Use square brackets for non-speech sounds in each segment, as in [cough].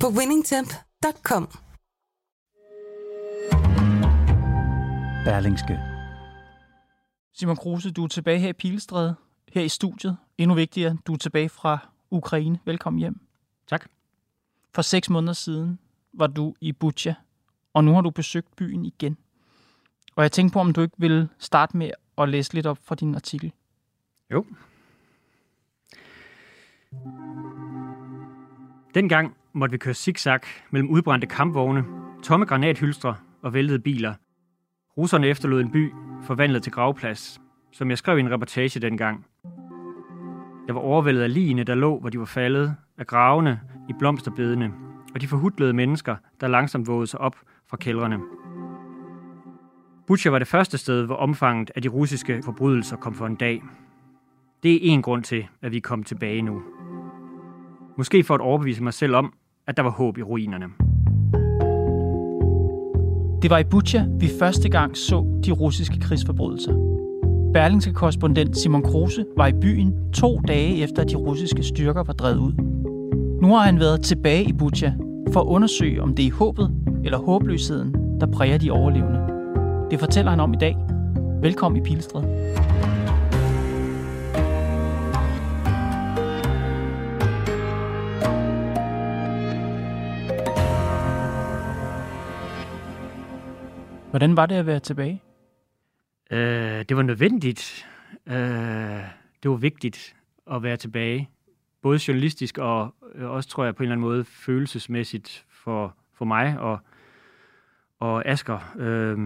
på winningtemp.com. Berlingske. Simon Kruse, du er tilbage her i Pilestræde, her i studiet. Endnu vigtigere, du er tilbage fra Ukraine. Velkommen hjem. Tak. For seks måneder siden var du i Butcha, og nu har du besøgt byen igen. Og jeg tænkte på, om du ikke ville starte med at læse lidt op fra din artikel. Jo. Dengang måtte vi køre zigzag mellem udbrændte kampvogne, tomme granathylstre og væltede biler. Russerne efterlod en by forvandlet til gravplads, som jeg skrev i en reportage dengang. Jeg var overvældet af ligene, der lå, hvor de var faldet, af gravene i blomsterbedene, og de forhudlede mennesker, der langsomt vågede sig op fra kældrene. Butcher var det første sted, hvor omfanget af de russiske forbrydelser kom for en dag. Det er en grund til, at vi kom tilbage nu. Måske for at overbevise mig selv om, at der var håb i ruinerne. Det var i Butcha, vi første gang så de russiske krigsforbrydelser. Berlingske korrespondent Simon Kruse var i byen to dage efter, at de russiske styrker var drevet ud. Nu har han været tilbage i Butcha for at undersøge, om det er håbet eller håbløsheden, der præger de overlevende. Det fortæller han om i dag. Velkommen i Pilestred. Hvordan var det at være tilbage? Øh, det var nødvendigt. Øh, det var vigtigt at være tilbage. Både journalistisk og øh, også, tror jeg, på en eller anden måde følelsesmæssigt for, for mig og, og Asker, øh,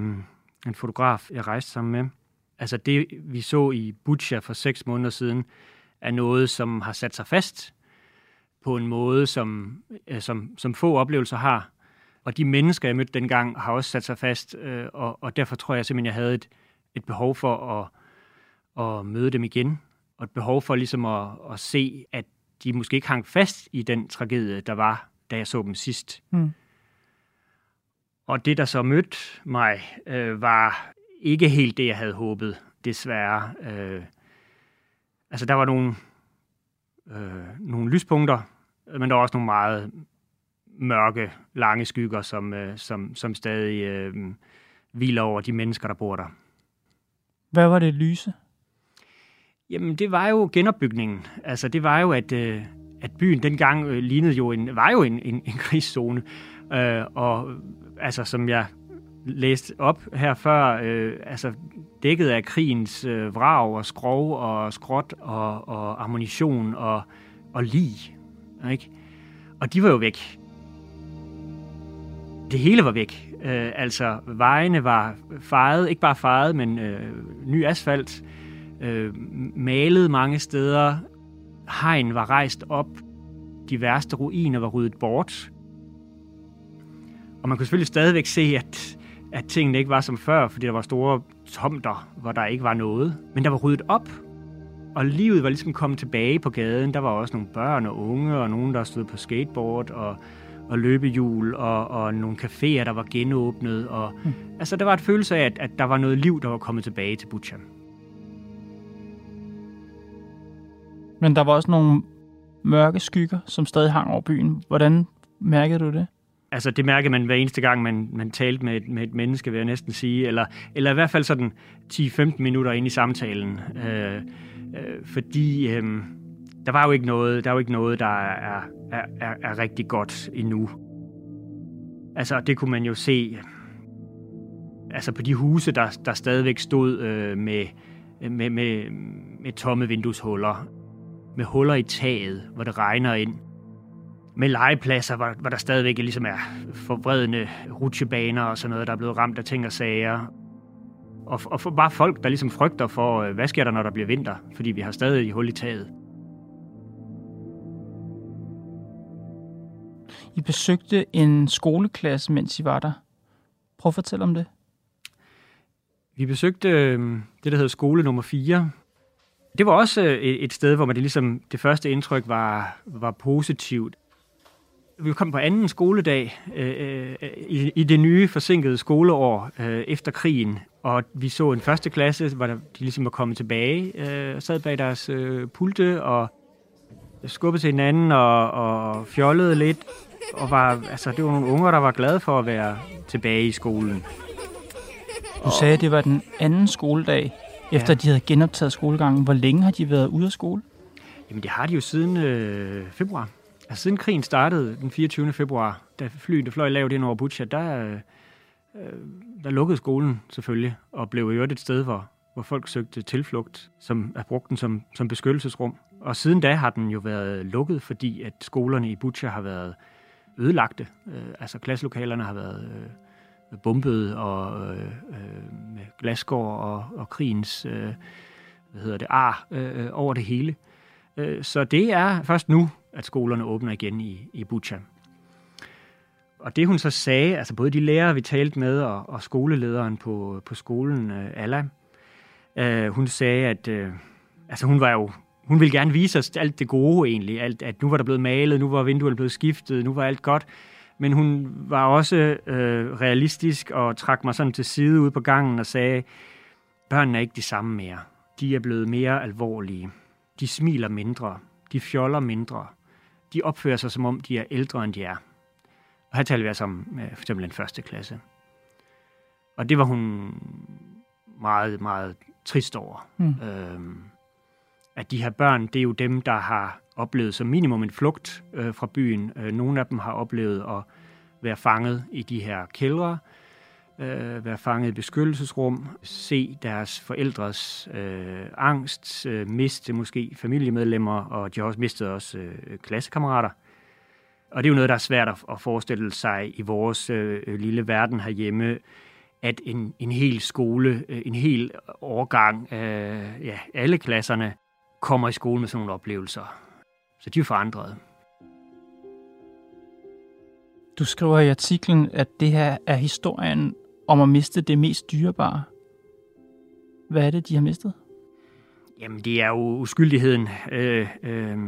en fotograf, jeg rejste sammen med. Altså det, vi så i Butcha for seks måneder siden, er noget, som har sat sig fast på en måde, som, øh, som, som få oplevelser har. Og de mennesker, jeg mødte dengang, har også sat sig fast, øh, og, og derfor tror jeg simpelthen, jeg havde et, et behov for at, at møde dem igen, og et behov for ligesom at, at se, at de måske ikke hang fast i den tragedie, der var, da jeg så dem sidst. Mm. Og det, der så mødte mig, øh, var ikke helt det, jeg havde håbet, desværre. Øh, altså, der var nogle, øh, nogle lyspunkter, men der var også nogle meget mørke, lange skygger, som, øh, som, som stadig øh, hviler over de mennesker, der bor der. Hvad var det lyse? Jamen, det var jo genopbygningen. Altså, det var jo, at, øh, at byen dengang øh, lignede jo en, var jo en, en, en [laughs] krigszone. Øh, og altså, som jeg læste op her før, øh, altså dækket af krigens øh, vrag og skrov og skråt og, og ammunition og, og lig. Ikke? Og de var jo væk. Det hele var væk. Øh, altså, vejene var fejet, ikke bare fejet, men øh, ny asfalt, øh, malet mange steder, hegn var rejst op, de værste ruiner var ryddet bort. Og man kunne selvfølgelig stadigvæk se, at, at tingene ikke var som før, fordi der var store tomter, hvor der ikke var noget. Men der var ryddet op, og livet var ligesom kommet tilbage på gaden. Der var også nogle børn og unge, og nogen, der stod på skateboard, og, og løbehjul, og, og nogle caféer, der var genåbnet. Og, mm. Altså, der var et følelse af, at, at der var noget liv, der var kommet tilbage til Butcha. Men der var også nogle mørke skygger, som stadig hang over byen. Hvordan mærkede du det? Altså, det mærker man hver eneste gang, man, man talte med et, med et menneske, vil jeg næsten sige. Eller, eller i hvert fald sådan 10-15 minutter ind i samtalen. Øh, øh, fordi øh, der var jo ikke noget, der er jo ikke noget, der er, er, er, er rigtig godt endnu. Altså, det kunne man jo se altså på de huse, der, der stadigvæk stod øh, med, med, med, med tomme vindueshuller. Med huller i taget, hvor det regner ind med legepladser, hvor, hvor der stadigvæk ligesom er forvredende rutsjebaner og sådan noget, der er blevet ramt af ting og sager. Og, og for bare folk, der ligesom frygter for, øh, hvad sker der, når der bliver vinter? Fordi vi har stadig hul i taget. I besøgte en skoleklasse, mens I var der. Prøv at fortælle om det. Vi besøgte øhm, det, der hedder skole nummer 4. Det var også øh, et sted, hvor man det, ligesom, det første indtryk var, var positivt. Vi kom på anden skoledag øh, øh, i, i det nye forsinkede skoleår øh, efter krigen, og vi så en første klasse, hvor der, de ligesom var kommet tilbage, øh, sad bag deres øh, pulte og skubbede til hinanden og, og fjollede lidt. Og var, altså, det var nogle unger, der var glade for at være tilbage i skolen. Du sagde, at det var den anden skoledag, efter ja. de havde genoptaget skolegangen. Hvor længe har de været ude af skole? Jamen, det har de jo siden øh, februar. Altså, siden krigen startede den 24. februar, da flyene fløj lavt ind over Butcha, der, øh, der lukkede skolen selvfølgelig, og blev øvrigt et sted, hvor, hvor folk søgte tilflugt, som er brugt den som, som beskyttelsesrum. Og siden da har den jo været lukket, fordi at skolerne i Butcha har været ødelagte. Øh, altså klasselokalerne har været øh, bombet og øh, øh med glasgård og, og krigens øh, hvad hedder det, ar øh, øh, over det hele. Øh, så det er først nu, at skolerne åbner igen i, i Butcha. Og det hun så sagde, altså både de lærere, vi talte med, og, og skolelederen på, på skolen, øh, Alla, øh, hun sagde, at øh, altså hun var jo hun ville gerne vise os alt det gode egentlig, alt, at nu var der blevet malet, nu var vinduerne blevet skiftet, nu var alt godt. Men hun var også øh, realistisk og trak mig sådan til side ud på gangen og sagde, børnene er ikke de samme mere. De er blevet mere alvorlige. De smiler mindre. De fjoller mindre. De opfører sig, som om de er ældre, end de er. Og her taler vi altså om øh, for eksempel en første klasse. Og det var hun meget, meget trist over. Mm. Øhm, at de her børn, det er jo dem, der har oplevet som minimum en flugt øh, fra byen. Øh, nogle af dem har oplevet at være fanget i de her kældre, øh, være fanget i beskyttelsesrum, se deres forældres øh, angst, øh, miste måske familiemedlemmer, og de har også mistet også øh, klassekammerater. Og det er jo noget, der er svært at, at forestille sig i vores øh, lille verden herhjemme, at en, en hel skole, øh, en hel årgang, øh, ja, alle klasserne, kommer i skole med sådan nogle oplevelser. Så de er forandret. Du skriver i artiklen, at det her er historien om at miste det mest dyrebare. Hvad er det, de har mistet? Jamen, det er jo uskyldigheden. Øh, øh,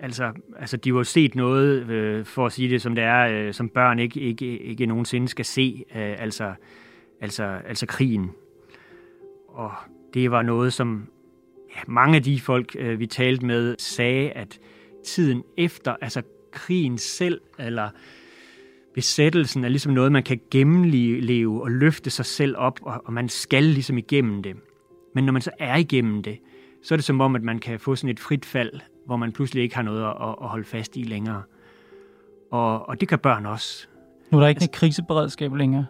altså, altså, de har jo set noget, øh, for at sige det som det er, øh, som børn ikke, ikke, ikke nogensinde skal se. Øh, altså, altså, altså krigen. Og det var noget, som ja, mange af de folk, øh, vi talte med, sagde, at tiden efter, altså krigen selv, eller besættelsen, er ligesom noget, man kan gennemleve og løfte sig selv op, og, og man skal ligesom igennem det. Men når man så er igennem det, så er det som om, at man kan få sådan et frit fald, hvor man pludselig ikke har noget at, at holde fast i længere. Og, og det kan børn også. Nu er der ikke altså, kriseberedskab længere?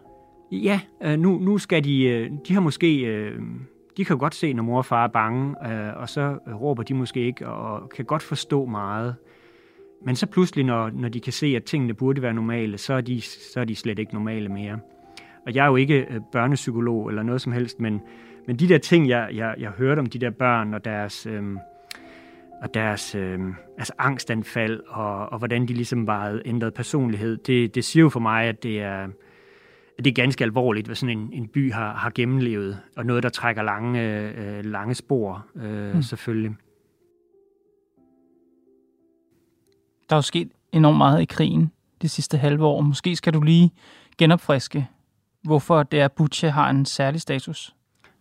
Ja, øh, nu, nu skal de, øh, de har måske øh, de kan godt se, når mor og far er bange, øh, og så øh, råber de måske ikke, og kan godt forstå meget. Men så pludselig, når, når de kan se, at tingene burde være normale, så er, de, så er de slet ikke normale mere. Og jeg er jo ikke øh, børnepsykolog eller noget som helst, men, men de der ting, jeg, jeg, jeg hørte om de der børn og deres, øh, og deres øh, altså angstanfald, og, og hvordan de ligesom var ændret personlighed, det, det siger jo for mig, at det er, det er ganske alvorligt, hvad sådan en, en by har, har gennemlevet, og noget, der trækker lange, øh, lange spor, øh, mm. selvfølgelig. Der er jo sket enormt meget i krigen de sidste halve år. Måske skal du lige genopfriske, hvorfor det er, Butcha har en særlig status.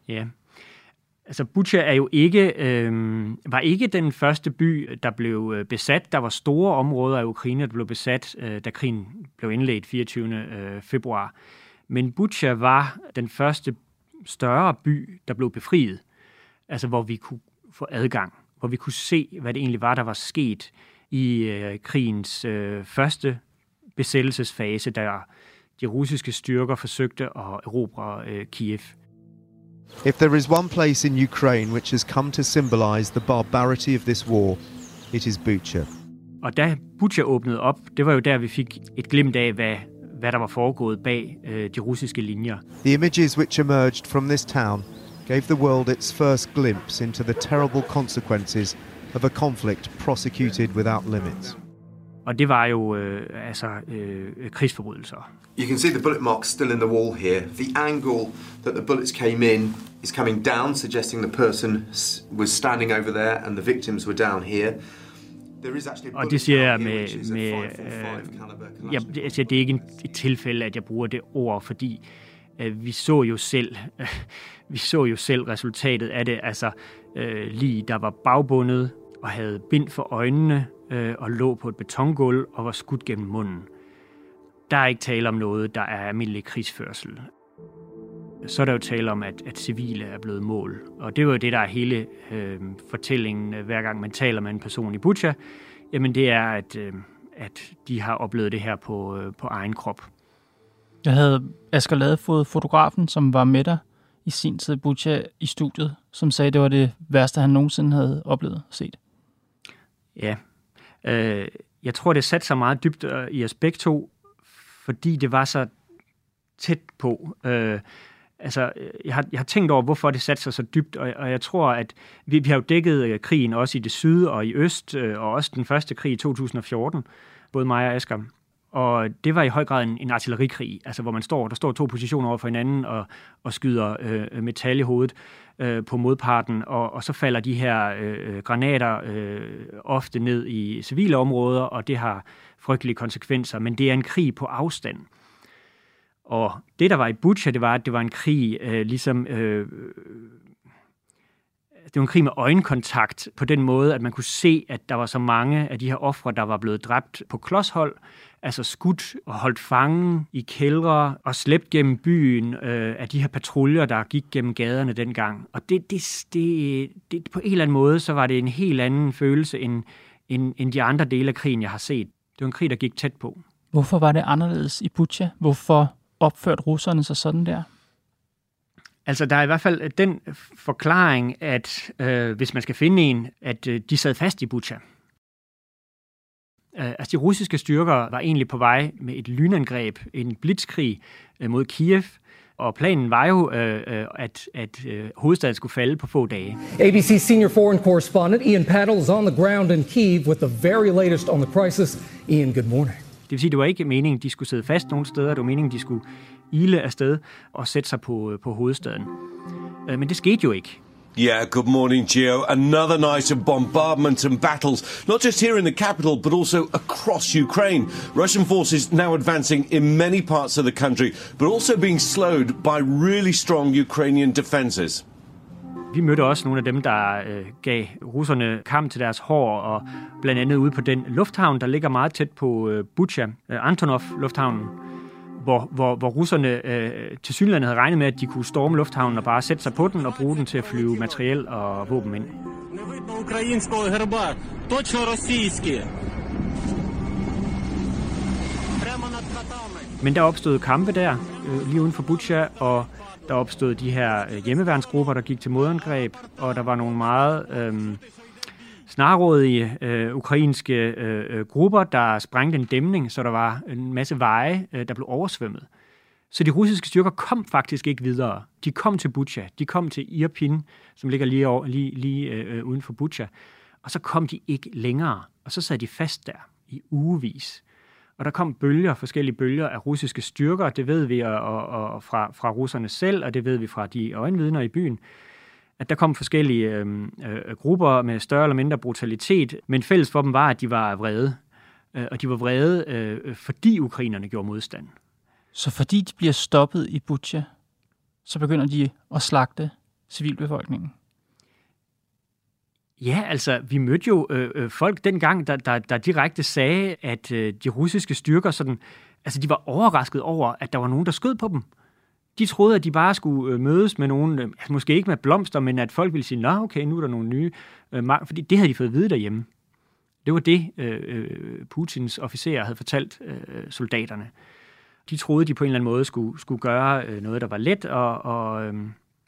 Ja, altså Butcha er jo ikke, øh, var ikke den første by, der blev øh, besat. Der var store områder af Ukraine, der blev besat, øh, da krigen blev indledt 24. Øh, februar. Men Butcha var den første større by, der blev befriet. Altså hvor vi kunne få adgang, hvor vi kunne se, hvad det egentlig var, der var sket i øh, krigens øh, første besættelsesfase, der de russiske styrker forsøgte at erobre øh, Kiev. If there is one place in Ukraine which has come to symbolize the barbarity of this war, it is Bucha. Og da Bucha åbnede op, det var jo der, vi fik et glimt af, hvad hvad der var foregået bag øh, de russiske linjer. The images which emerged from this town gave the world its first glimpse into the terrible consequences of a conflict prosecuted without limits. Og det var jo øh, altså øh, krigsforbrydelser. You can see the bullet marks still in the wall here. The angle that the bullets came in is coming down, suggesting the person was standing over there and the victims were down here. Og det siger jeg med, med øh, jeg, altså, det er ikke et tilfælde, at jeg bruger det ord, fordi øh, vi så jo selv, øh, [laughs] vi så jo selv resultatet af det, altså øh, lige der var bagbundet og havde bind for øjnene øh, og lå på et betongulv og var skudt gennem munden. Der er ikke tale om noget, der er almindelig krigsførsel. Så er der jo tale om, at, at civile er blevet mål. Og det er jo det, der er hele øh, fortællingen, øh, hver gang man taler med en person i Butcha. Jamen det er, at, øh, at de har oplevet det her på, øh, på egen krop. Jeg havde Asger Ladefod, fotografen, som var med dig i sin tid i Butcha i studiet, som sagde, at det var det værste, han nogensinde havde oplevet og set. Ja, øh, jeg tror, det satte sig meget dybt øh, i os begge to, fordi det var så tæt på. Øh, altså, øh, jeg har, jeg har tænkt over, hvorfor det satte sig så dybt, og, og jeg tror, at vi, vi har jo dækket øh, krigen også i det syd og i øst, øh, og også den første krig i 2014, både mig og Asger. Og det var i høj grad en, en artillerikrig, altså hvor man står, der står to positioner over for hinanden og, og skyder øh, metal i hovedet øh, på modparten, og, og så falder de her øh, granater øh, ofte ned i civile områder, og det har frygtelige konsekvenser, men det er en krig på afstand. Og det, der var i Butcher, det var, at det var en krig, øh, ligesom... Øh, øh, det var en krig med øjenkontakt på den måde, at man kunne se, at der var så mange af de her ofre, der var blevet dræbt på klodshold, altså skudt og holdt fangen i kældre og slæbt gennem byen øh, af de her patruljer, der gik gennem gaderne dengang. Og det, det, det, det, på en eller anden måde, så var det en helt anden følelse end, end, end de andre dele af krigen, jeg har set. Det var en krig, der gik tæt på. Hvorfor var det anderledes i Butcha? Hvorfor opførte russerne sig sådan der? Altså, der er i hvert fald den forklaring, at øh, hvis man skal finde en, at øh, de sad fast i Butcha. Øh, altså, de russiske styrker var egentlig på vej med et lynangreb, en blitzkrig øh, mod Kiev, og planen var jo, øh, øh at, at øh, hovedstaden skulle falde på få dage. ABC senior foreign correspondent Ian Paddle is on the ground in Kiev with the very latest on the crisis. Ian, good morning. Det vil sige, det var ikke meningen, de skulle sidde fast nogle steder. Det var meningen, de skulle ile afsted og sætte sig på, øh, på hovedstaden. Øh, men det skete jo ikke. Yeah, good morning, Gio. Another night of bombardment and battles, not just here in the capital, but also across Ukraine. Russian forces now advancing in many parts of the country, but also being slowed by really strong Ukrainian defenses. Vi mødte også nogle af dem, der øh, gav russerne kamp til deres hår, og blandt andet ude på den lufthavn, der ligger meget tæt på øh, Bucha, øh, Antonov lufthavnen, hvor, hvor, hvor russerne øh, til synligheden havde regnet med, at de kunne storme lufthavnen og bare sætte sig på den og bruge den til at flyve materiel og våben ind. Men der opstod kampe der, øh, lige uden for Bucha, og der opstod de her øh, hjemmeværnsgrupper, der gik til modangreb, og der var nogle meget øh, snarrådige øh, ukrainske øh, øh, grupper, der sprængte en dæmning, så der var en masse veje, øh, der blev oversvømmet. Så de russiske styrker kom faktisk ikke videre. De kom til Bucha, de kom til Irpin, som ligger lige, over, lige, lige øh, øh uden for Bucha, og så kom de ikke længere, og så sad de fast der i ugevis. Og der kom bølger, forskellige bølger af russiske styrker, det ved vi og, og, og fra, fra russerne selv, og det ved vi fra de øjenvidner i byen, at der kom forskellige øh, øh, grupper med større eller mindre brutalitet, men fælles for dem var, at de var vrede. Øh, og de var vrede, øh, fordi ukrainerne gjorde modstand. Så fordi de bliver stoppet i Butja, så begynder de at slagte civilbefolkningen? Ja, altså, vi mødte jo øh, øh, folk dengang, der, der, der direkte sagde, at øh, de russiske styrker sådan, altså, de var overrasket over, at der var nogen, der skød på dem. De troede, at de bare skulle øh, mødes med nogen, øh, altså, måske ikke med blomster, men at folk ville sige, nå, okay, nu er der nogle nye, øh, fordi det havde de fået at vide derhjemme. Det var det, øh, øh Putins officerer havde fortalt øh, øh, soldaterne. De troede, de på en eller anden måde skulle, skulle gøre øh, noget, der var let og, og, øh,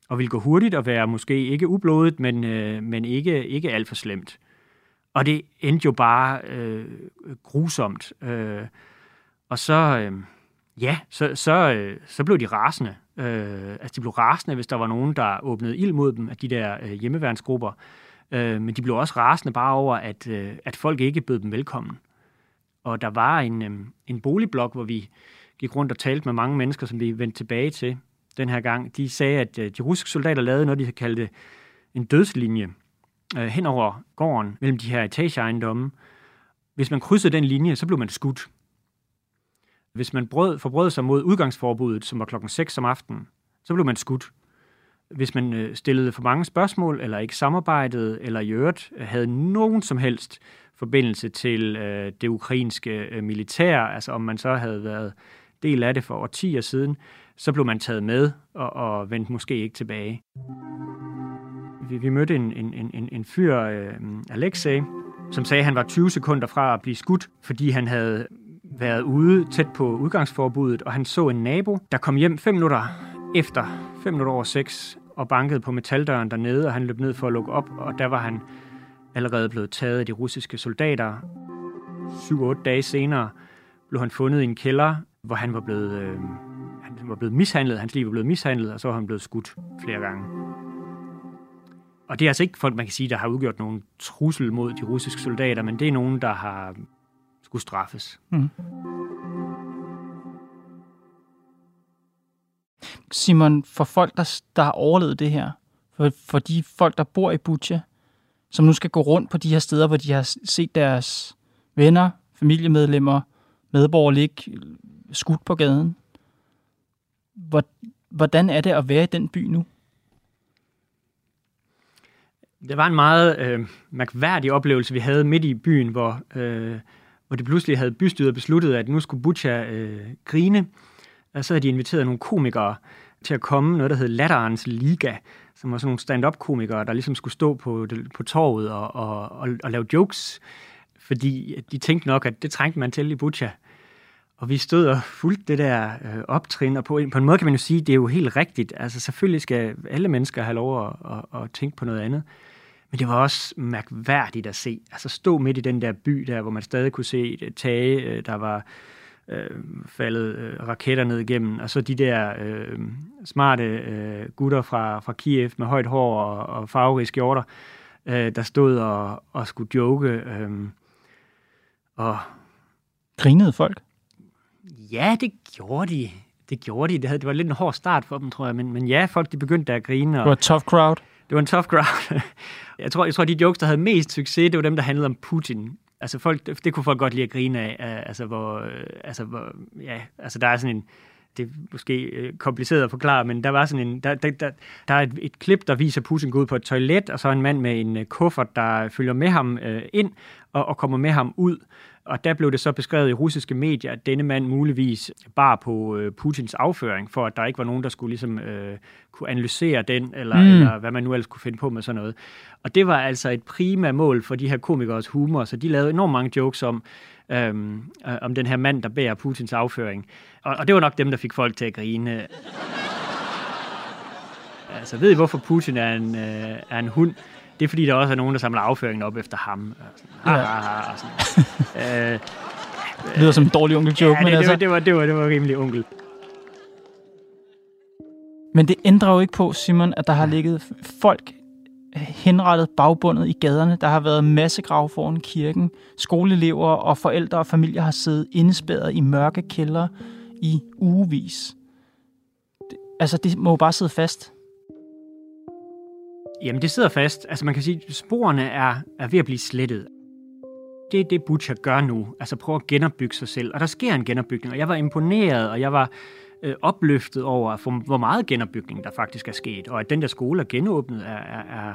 og ville gå hurtigt og være måske ikke ublodet, men, øh, men ikke, ikke alt for slemt. Og det endte jo bare øh, grusomt. Øh, og så, øh, ja, så, så, øh, så blev de rasende. Øh, altså, de blev rasende, hvis der var nogen, der åbnede ild mod dem, af de der øh, hjemmeværnsgrupper. Øh, men de blev også rasende bare over, at, øh, at folk ikke bød dem velkommen. Og der var en, øh, en boligblok, hvor vi gik rundt og talte med mange mennesker, som vi vendte tilbage til den her gang. De sagde, at øh, de russiske soldater lavede noget, de kaldte en dødslinje øh, hen over gården mellem de her etageejendomme. Hvis man krydsede den linje, så blev man skudt. Hvis man brød, forbrød sig mod udgangsforbuddet, som var klokken 6 om aftenen, så blev man skudt. Hvis man øh, stillede for mange spørgsmål, eller ikke samarbejdede, eller i øvrigt øh, havde nogen som helst forbindelse til øh, det ukrainske øh, militær, altså om man så havde været del af det for årtier siden, så blev man taget med og, og vendte måske ikke tilbage. Vi, vi mødte en, en, en, en fyr, øh, Alexei, som sagde, at han var 20 sekunder fra at blive skudt, fordi han havde været ude tæt på udgangsforbuddet, og han så en nabo, der kom hjem fem minutter efter, fem minutter over seks, og bankede på metaldøren dernede, og han løb ned for at lukke op, og der var han allerede blevet taget af de russiske soldater. 7-8 dage senere blev han fundet i en kælder, hvor han var blevet, øh, var blevet mishandlet, hans liv var blevet mishandlet, og så var han blevet skudt flere gange. Og det er altså ikke folk, man kan sige, der har udgjort nogen trussel mod de russiske soldater, men det er nogen, der har skulle straffes. Mm. Simon, for folk, der, der har overlevet det her, for, for de folk, der bor i Butja, som nu skal gå rundt på de her steder, hvor de har set deres venner, familiemedlemmer, medborgere ligge skudt på gaden. Hvordan er det at være i den by nu? Det var en meget øh, mærkværdig oplevelse, vi havde midt i byen, hvor, øh, hvor det pludselig havde bystyret besluttet, at nu skulle Butcha øh, grine. Og så havde de inviteret nogle komikere til at komme, noget der hed Latterens Liga, som var sådan nogle stand-up-komikere, der ligesom skulle stå på, på torvet og, og, og, og lave jokes, fordi de tænkte nok, at det trængte man til i Butcha. Og vi stod og fulgte det der øh, optrin, og på, på en måde kan man jo sige, at det er jo helt rigtigt. Altså selvfølgelig skal alle mennesker have lov at, at, at tænke på noget andet. Men det var også mærkværdigt at se. Altså stå midt i den der by der, hvor man stadig kunne se tage, øh, der var øh, faldet øh, raketter ned igennem, og så de der øh, smarte øh, gutter fra, fra Kiev med højt hår og, og farverige skjorter, øh, der stod og, og skulle joke. Øh, og Grinede folk? Ja, det gjorde de. Det gjorde de. Det, havde, det var lidt en hård start for dem, tror jeg. Men, men ja, folk de begyndte at grine. Og, det var et tough crowd. Det var en tough crowd. [laughs] jeg, tror, jeg tror, de jokes, der havde mest succes, det var dem, der handlede om Putin. Altså, folk, det, kunne folk godt lide at grine af. Altså, hvor, altså, hvor, ja, altså, der er sådan en, det er måske øh, kompliceret at forklare, men der var sådan en, der, der, der, der er et, et klip, der viser Putin gå ud på et toilet, og så en mand med en øh, kuffert, der følger med ham øh, ind og, og kommer med ham ud. Og der blev det så beskrevet i russiske medier, at denne mand muligvis bar på øh, Putins afføring, for at der ikke var nogen, der skulle ligesom øh, kunne analysere den, eller, mm. eller hvad man nu ellers kunne finde på med sådan noget. Og det var altså et prima mål for de her komikers humor, så de lavede enormt mange jokes om, øhm, øh, om den her mand, der bærer Putins afføring. Og, og det var nok dem, der fik folk til at grine. altså, ved I, hvorfor Putin er en, øh, er en hund? Det er fordi, der også er nogen, der samler afføringen op efter ham. Ha, ha, ha, og sådan. [laughs] øh, det lyder som en dårlig onkel-joke. Ja, men det, altså... det, var, det, var, det var, det rimelig onkel. Men det ændrer jo ikke på, Simon, at der har ligget folk henrettet bagbundet i gaderne. Der har været masse grav foran kirken. Skoleelever og forældre og familier har siddet indespærret i mørke kælder i ugevis. Det, altså, det må jo bare sidde fast. Jamen, det sidder fast. Altså, man kan sige, at sporene er, er ved at blive slettet. Det er det, Butcher gør nu. Altså, prøver at genopbygge sig selv. Og der sker en genopbygning, og jeg var imponeret, og jeg var øh, opløftet over, for, hvor meget genopbygning der faktisk er sket, og at den der skole er genåbnet, er, er, er,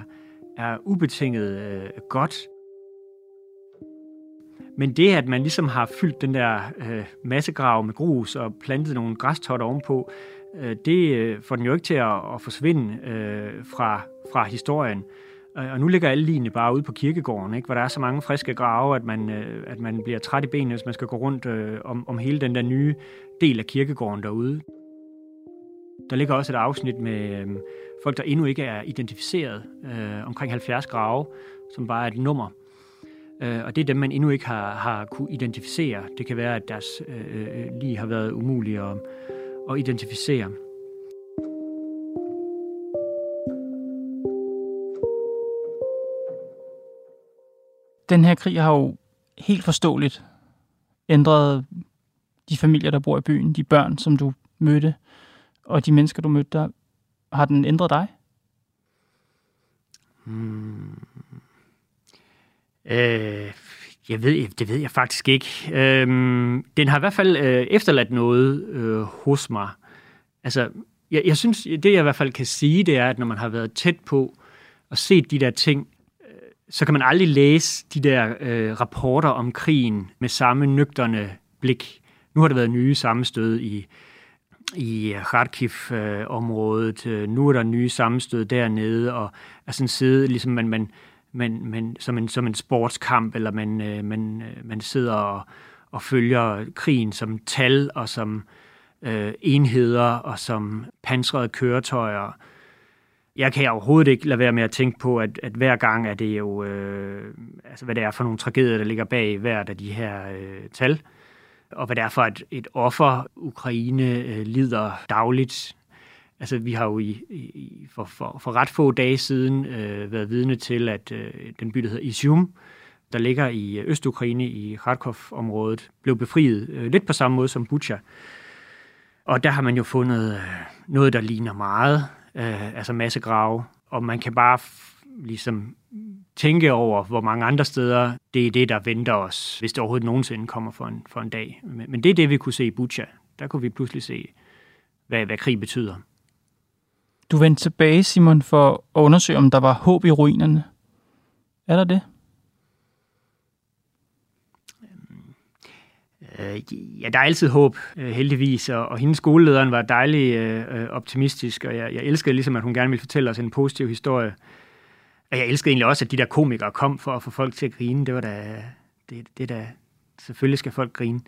er ubetinget øh, godt. Men det, at man ligesom har fyldt den der øh, massegrav med grus og plantet nogle græstotter ovenpå, øh, det øh, får den jo ikke til at, at forsvinde øh, fra, fra historien. Øh, og nu ligger alle linje bare ude på kirkegården, ikke? hvor der er så mange friske grave, at man, øh, at man bliver træt i benene, hvis man skal gå rundt øh, om, om hele den der nye del af kirkegården derude. Der ligger også et afsnit med øh, folk, der endnu ikke er identificeret, øh, omkring 70 grave, som bare er et nummer. Øh, og det er dem, man endnu ikke har, har kunne identificere. Det kan være, at deres øh, øh lige har været umulige at, at identificere. Den her krig har jo helt forståeligt ændrede de familier, der bor i byen, de børn, som du mødte, og de mennesker, du mødte der, har den ændret dig? Hmm. Øh, jeg ved, det ved jeg faktisk ikke. Øhm, den har i hvert fald øh, efterladt noget øh, hos mig. Altså, jeg, jeg synes, det jeg i hvert fald kan sige, det er, at når man har været tæt på og set de der ting, øh, så kan man aldrig læse de der øh, rapporter om krigen med samme nøgterne blik. Nu har der været nye sammenstød i, i Kharkiv-området. Øh, øh, nu er der nye sammenstød dernede, og altså sådan side, ligesom man, man, man, man, som, en, som en sportskamp, eller man, øh, man, øh, man sidder og, og følger krigen som tal og som øh, enheder og som pansrede køretøjer. Jeg kan overhovedet ikke lade være med at tænke på, at, at hver gang er det jo, øh, altså hvad det er for nogle tragedier, der ligger bag hvert af de her øh, tal, og hvad det er for et, et offer, Ukraine øh, lider dagligt. Altså, vi har jo i, i, for, for, for ret få dage siden øh, været vidne til, at øh, den by, der hedder Izium, der ligger i øh, Østukraine i Kharkov-området, blev befriet øh, lidt på samme måde som Bucha. Og der har man jo fundet øh, noget, der ligner meget, øh, altså massegrave, og man kan bare ligesom tænke over, hvor mange andre steder, det er det, der venter os, hvis det overhovedet nogensinde kommer for en, for en dag. Men, men det er det, vi kunne se i Bucha. Der kunne vi pludselig se, hvad, hvad krig betyder. Du vendte tilbage, Simon, for at undersøge, om der var håb i ruinerne. Er der det? Øh, ja, der er altid håb, øh, heldigvis, og, og hendes skolelederen var dejlig øh, øh optimistisk, og jeg, jeg elskede ligesom, at hun gerne ville fortælle os en positiv historie. Og jeg elskede egentlig også, at de der komikere kom for at få folk til at grine. Det var da, det, det der, selvfølgelig skal folk grine.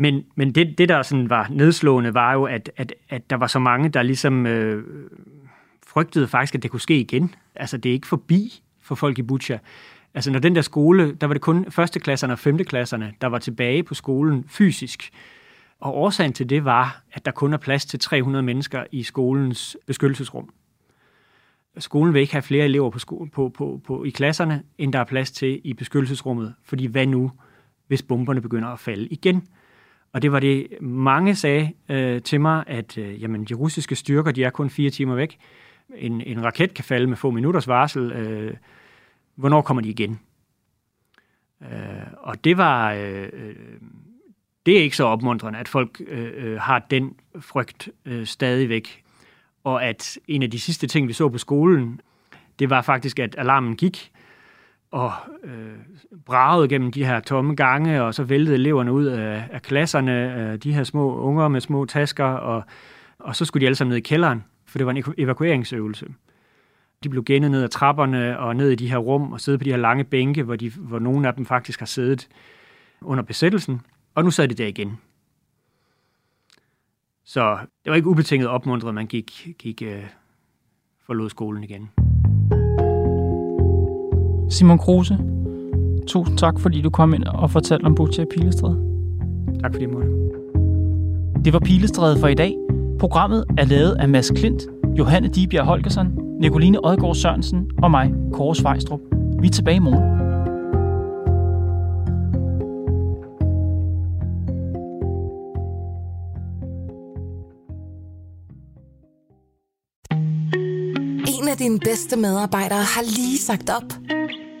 Men, men det, det, der sådan var nedslående, var jo, at, at, at der var så mange, der ligesom øh, frygtede faktisk, at det kunne ske igen. Altså, det er ikke forbi for folk i Butcha. Altså, når den der skole, der var det kun førsteklasserne og femteklasserne, der var tilbage på skolen fysisk. Og årsagen til det var, at der kun er plads til 300 mennesker i skolens beskyttelsesrum. Skolen vil ikke have flere elever på, skole, på, på, på, i klasserne, end der er plads til i beskyttelsesrummet. Fordi hvad nu, hvis bomberne begynder at falde igen? Og det var det, mange sagde øh, til mig, at øh, jamen, de russiske styrker, de er kun fire timer væk. En, en raket kan falde med få minutters varsel. Øh, hvornår kommer de igen? Øh, og det var... Øh, øh, det er ikke så opmuntrende, at folk øh, øh, har den frygt øh, stadigvæk. Og at en af de sidste ting, vi så på skolen, det var faktisk, at alarmen gik, og øh, bragede gennem de her tomme gange, og så væltede eleverne ud af, af klasserne, øh, de her små unger med små tasker, og, og så skulle de alle sammen ned i kælderen, for det var en evakueringsøvelse. De blev gennet ned ad trapperne og ned i de her rum og sidde på de her lange bænke, hvor, de, hvor nogle af dem faktisk har siddet under besættelsen. Og nu sad de der igen. Så det var ikke ubetinget opmuntret, at man gik, gik øh, forlod skolen igen. Simon Kruse, tusind tak, fordi du kom ind og fortalte om Butcher i Pilestræde. Tak fordi jeg måtte. Det var Pilestræde for i dag. Programmet er lavet af Mads Klint, Johanne Dibjerg Holgersen, Nicoline Odgaard Sørensen og mig, Kåre Svejstrup. Vi er tilbage i morgen. En af dine bedste medarbejdere har lige sagt op.